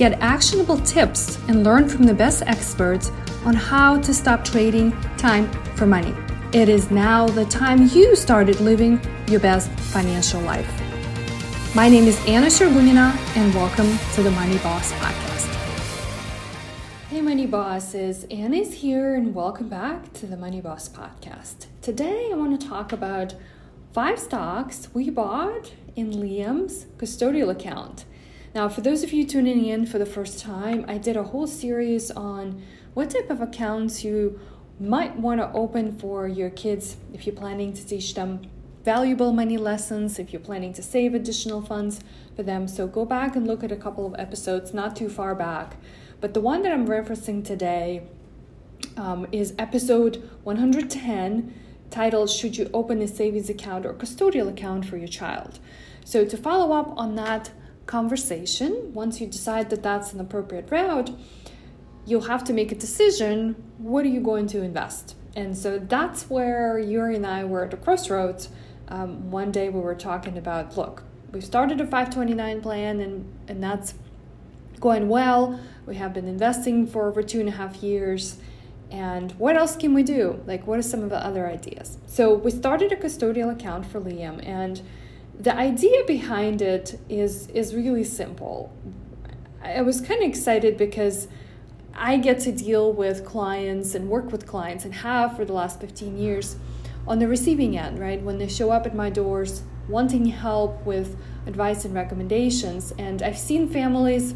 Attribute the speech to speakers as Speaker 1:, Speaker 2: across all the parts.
Speaker 1: Get actionable tips and learn from the best experts on how to stop trading time for money. It is now the time you started living your best financial life. My name is Anna Shergunina, and welcome to the Money Boss Podcast. Hey, Money Bosses, Anna is here, and welcome back to the Money Boss Podcast. Today, I want to talk about five stocks we bought in Liam's custodial account. Now, for those of you tuning in for the first time, I did a whole series on what type of accounts you might want to open for your kids if you're planning to teach them valuable money lessons, if you're planning to save additional funds for them. So go back and look at a couple of episodes not too far back. But the one that I'm referencing today um, is episode 110 titled Should You Open a Savings Account or Custodial Account for Your Child? So, to follow up on that conversation, once you decide that that's an appropriate route, you'll have to make a decision what are you going to invest? And so that's where Yuri and I were at a crossroads. Um, one day we were talking about look, we've started a 529 plan and, and that's going well. We have been investing for over two and a half years. And what else can we do? Like, what are some of the other ideas? So, we started a custodial account for Liam, and the idea behind it is is really simple. I was kind of excited because I get to deal with clients and work with clients and have for the last 15 years on the receiving end, right? When they show up at my doors wanting help with advice and recommendations. And I've seen families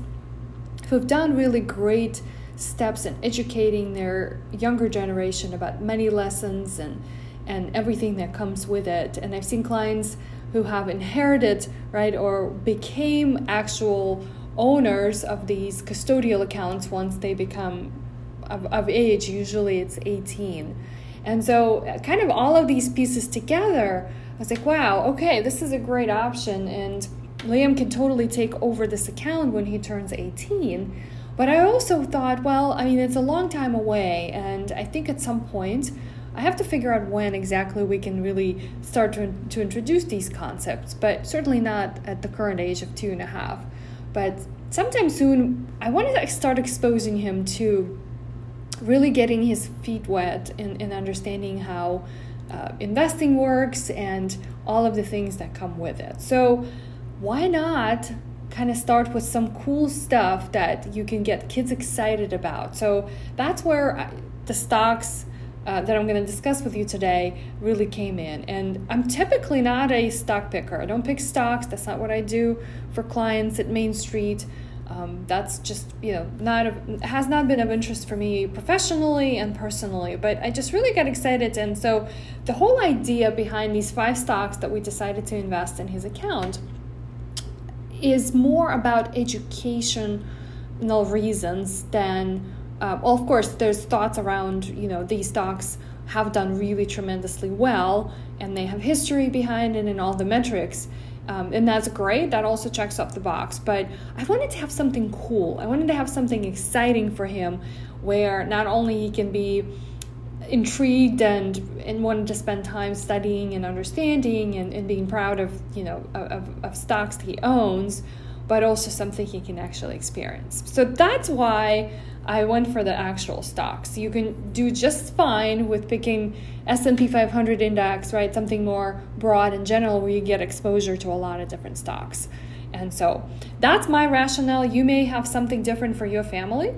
Speaker 1: who've done really great steps in educating their younger generation about many lessons and and everything that comes with it. And I've seen clients who have inherited, right, or became actual owners of these custodial accounts once they become of, of age. Usually it's 18. And so, kind of all of these pieces together, I was like, wow, okay, this is a great option. And Liam can totally take over this account when he turns 18. But I also thought, well, I mean, it's a long time away. And I think at some point, I have to figure out when exactly we can really start to, to introduce these concepts, but certainly not at the current age of two and a half. But sometime soon, I want to start exposing him to really getting his feet wet in, in understanding how uh, investing works and all of the things that come with it. So, why not kind of start with some cool stuff that you can get kids excited about? So, that's where I, the stocks uh, that I'm going to discuss with you today really came in. And I'm typically not a stock picker. I don't pick stocks. That's not what I do for clients at Main Street. Um, that's just you know not a, has not been of interest for me professionally and personally. But I just really got excited, and so the whole idea behind these five stocks that we decided to invest in his account is more about educational reasons than uh, of course, there's thoughts around, you know, these stocks have done really tremendously well and they have history behind it and all the metrics. Um, and that's great. That also checks off the box. But I wanted to have something cool. I wanted to have something exciting for him where not only he can be intrigued and and wanted to spend time studying and understanding and, and being proud of you know of, of stocks that he owns but also something he can actually experience so that's why I went for the actual stocks. You can do just fine with picking S&P 500 index, right? Something more broad and general where you get exposure to a lot of different stocks. And so that's my rationale. You may have something different for your family.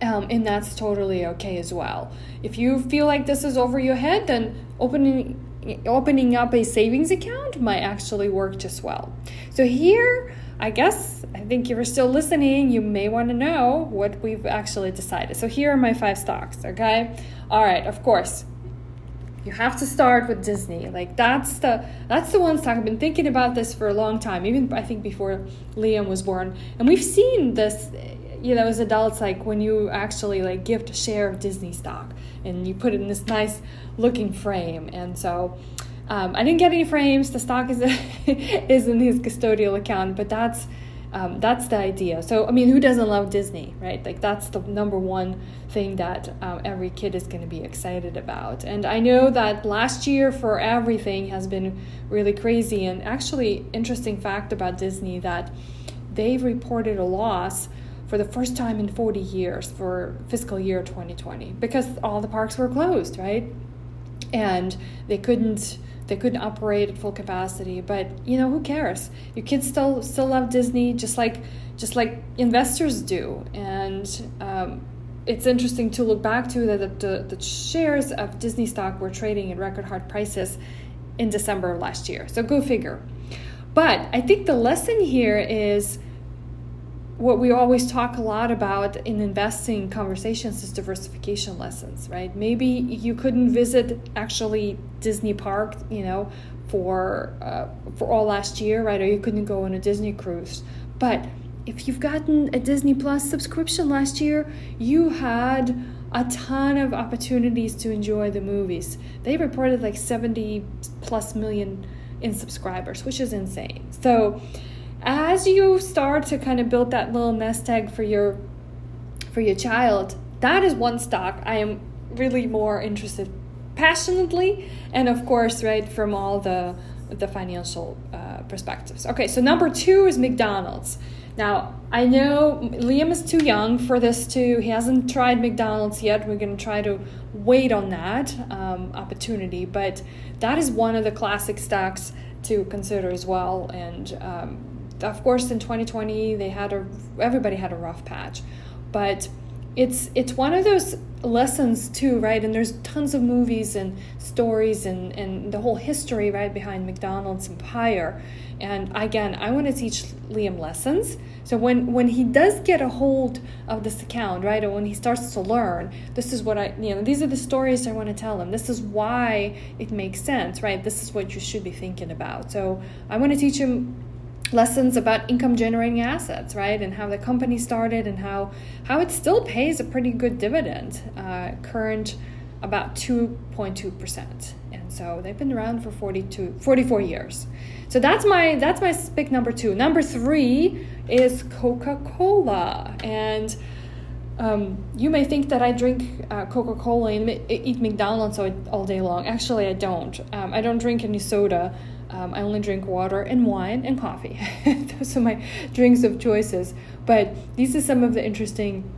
Speaker 1: Um, and that's totally okay as well. If you feel like this is over your head, then opening opening up a savings account might actually work just well. So here I guess I think you're still listening, you may want to know what we've actually decided. So here are my five stocks, okay? All right, of course. You have to start with Disney. Like that's the that's the one stock. I've been thinking about this for a long time, even I think before Liam was born. And we've seen this you know, as adults, like when you actually like gift a share of Disney stock and you put it in this nice looking frame. And so um, I didn't get any frames. The stock is is in his custodial account, but that's um, that's the idea. So, I mean, who doesn't love Disney, right? Like, that's the number one thing that um, every kid is going to be excited about. And I know that last year for everything has been really crazy. And actually, interesting fact about Disney that they've reported a loss for the first time in 40 years for fiscal year 2020 because all the parks were closed, right? And they couldn't they couldn't operate at full capacity but you know who cares? Your kids still still love disney just like just like investors do. And um, it's interesting to look back to that the, the shares of disney stock were trading at record hard prices in december of last year. So go figure. But i think the lesson here is what we always talk a lot about in investing conversations is diversification lessons, right? Maybe you couldn't visit actually Disney Park, you know, for uh, for all last year, right? Or you couldn't go on a Disney cruise, but if you've gotten a Disney Plus subscription last year, you had a ton of opportunities to enjoy the movies. They reported like 70 plus million in subscribers, which is insane. So as you start to kind of build that little nest egg for your for your child that is one stock i am really more interested passionately and of course right from all the the financial uh, perspectives. Okay so number two is mcdonald's. Now i know liam is too young for this too. He hasn't tried mcdonald's yet. We're going to try to wait on that um, opportunity but that is one of the classic stocks to consider as well and um, of course in 2020 they had a everybody had a rough patch. But it's it's one of those lessons too right? And there's tons of movies and stories and and the whole history right behind mcdonald's empire and again i want to teach liam lessons. So when when he does get a hold of this account right or when he starts to learn this is what i you know these are the stories i want to tell him. This is why it makes sense right? This is what you should be thinking about. So i want to teach him lessons about income generating assets right and how the company started and how how it still pays a pretty good dividend uh, current about 2.2% and so they've been around for 42 44 years so that's my that's my pick number two number three is coca-cola and um, you may think that I drink uh, Coca Cola and eat McDonald's all day long. Actually, I don't. Um, I don't drink any soda. Um, I only drink water and wine and coffee. Those are my drinks of choices. But these are some of the interesting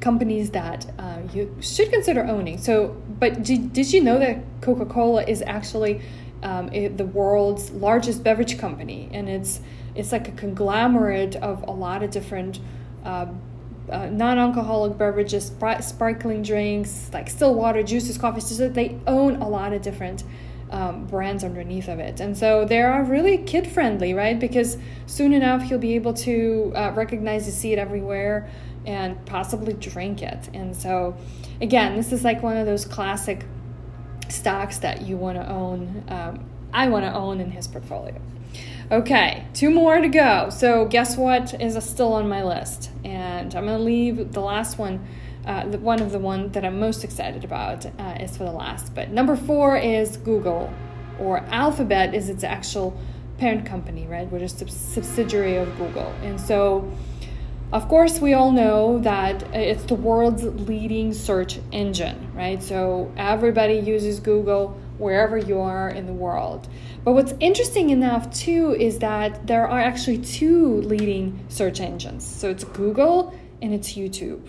Speaker 1: companies that uh, you should consider owning. So, but did, did you know that Coca Cola is actually um, it, the world's largest beverage company, and it's it's like a conglomerate of a lot of different. Uh, uh, non-alcoholic beverages, sparkling drinks, like still water, juices, coffees. They own a lot of different um, brands underneath of it. And so they are really kid friendly, right? Because soon enough he'll be able to uh, recognize the seed everywhere and possibly drink it. And so, again, this is like one of those classic stocks that you want to own. Um, I want to own in his portfolio. Okay, two more to go. So, guess what is still on my list? And I'm going to leave the last one uh, the, one of the one that I'm most excited about uh, is for the last. But number four is Google, or Alphabet is its actual parent company, right, which is a subsidiary of Google. And so, of course, we all know that it's the world's leading search engine, right? So everybody uses Google wherever you are in the world. But what's interesting enough too is that there are actually two leading search engines. So it's Google and it's YouTube.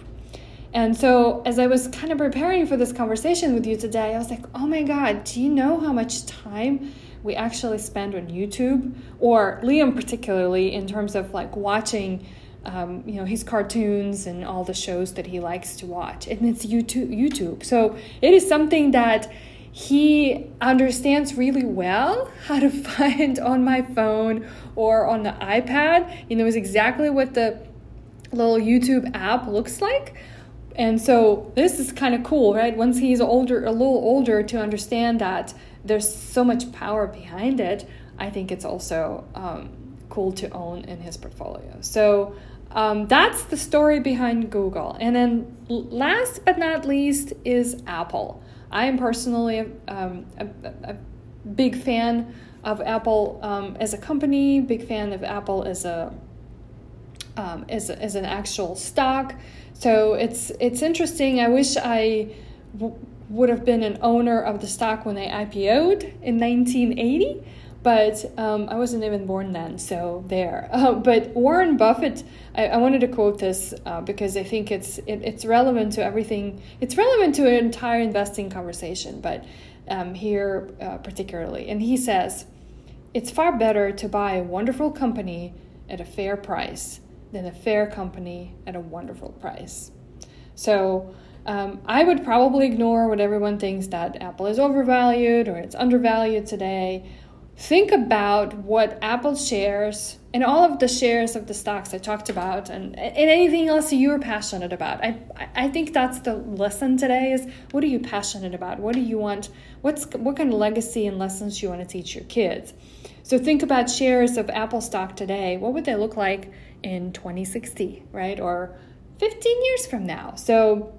Speaker 1: And so, as I was kind of preparing for this conversation with you today, I was like, oh my God, do you know how much time we actually spend on YouTube? Or Liam, particularly, in terms of like watching. Um, you know his cartoons and all the shows that he likes to watch and it's youtube youtube so it is something that he understands really well how to find on my phone or on the ipad he knows exactly what the little youtube app looks like and so this is kind of cool, right? Once he's older, a little older, to understand that there's so much power behind it, I think it's also um, cool to own in his portfolio. So um, that's the story behind Google. And then last but not least is Apple. I am personally um, a, a, big fan of Apple um, as a company, big fan of Apple as a um, as, as an actual stock. So it's it's interesting. I wish I w- would have been an owner of the stock when they IPO'd in 1980 but um, I wasn't even born then, so there. Uh, but Warren Buffett, I, I, wanted to quote this uh, because I think it's it, it's relevant to everything. It's relevant to an entire investing conversation, but um, here uh, particularly. And he says, "It's far better to buy a wonderful company at a fair price than a fair company at a wonderful price." So. Um, I would probably ignore what everyone thinks that Apple is overvalued or it's undervalued today think about what Apple shares and all of the shares of the stocks I talked about and, and anything else you're passionate about. I, I think that's the lesson today is what are you passionate about? What do you want? What's what kind of legacy and lessons you want to teach your kids? So think about shares of Apple stock today. What would they look like in 2060, right? Or 15 years from now. So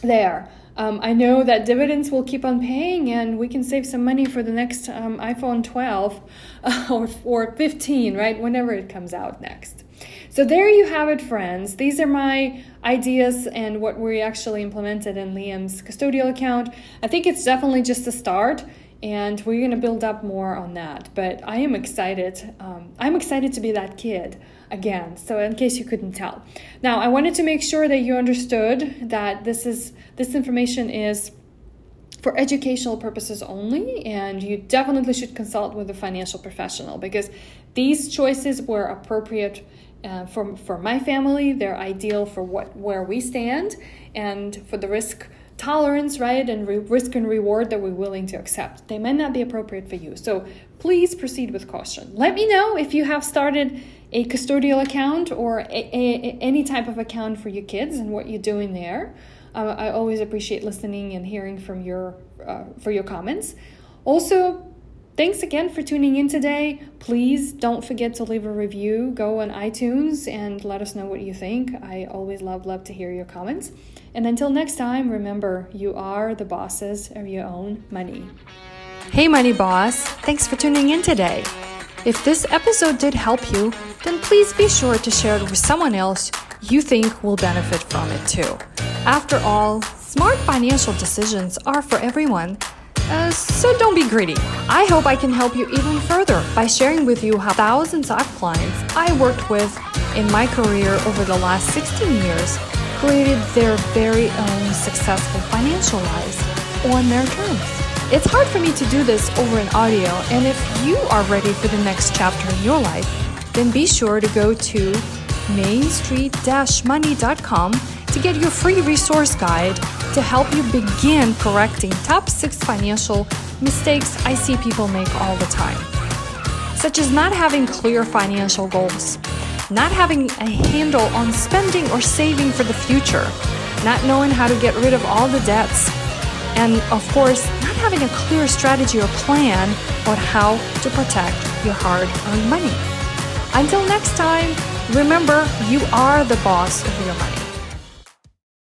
Speaker 1: there. Um, I know that dividends will keep on paying and we can save some money for the next um, iPhone 12 uh, or, or 15, right? Whenever it comes out next. So there you have it, friends. These are my ideas and what we actually implemented in Liam's custodial account. I think it's definitely just a start and we're going to build up more on that. But I am excited. Um, I'm excited to be that kid again. So in case you couldn't tell. Now, I wanted to make sure that you understood that this is this information is for educational purposes only and you definitely should consult with a financial professional because these choices were appropriate uh, for, for my family they're ideal for what where we stand and for the risk tolerance right and re- risk and reward that we're willing to accept they might not be appropriate for you so please proceed with caution let me know if you have started a custodial account or a, a, any type of account for your kids and what you're doing there. Uh, I always appreciate listening and hearing from your uh, for your comments. Also, thanks again for tuning in today. Please don't forget to leave a review. Go on iTunes and let us know what you think. I always love love to hear your comments. And until next time, remember you are the bosses of your own money.
Speaker 2: Hey, money boss! Thanks for tuning in today. If this episode did help you, then please be sure to share it with someone else you think will benefit from it too. After all, smart financial decisions are for everyone. Uh, so don't be greedy. I hope I can help you even further by sharing with you how thousands of clients I worked with in my career over the last 16 years created their very own successful financial lives on their terms. It's hard for me to do this over an audio, and if you are ready for the next chapter in your life, then be sure to go to mainstreet-money.com to get your free resource guide to help you begin correcting top six financial mistakes I see people make all the time, such as not having clear financial goals, not having a handle on spending or saving for the future, not knowing how to get rid of all the debts and of course, not having a clear strategy or plan on how to protect your hard earned money. Until next time, remember you are the boss of your money.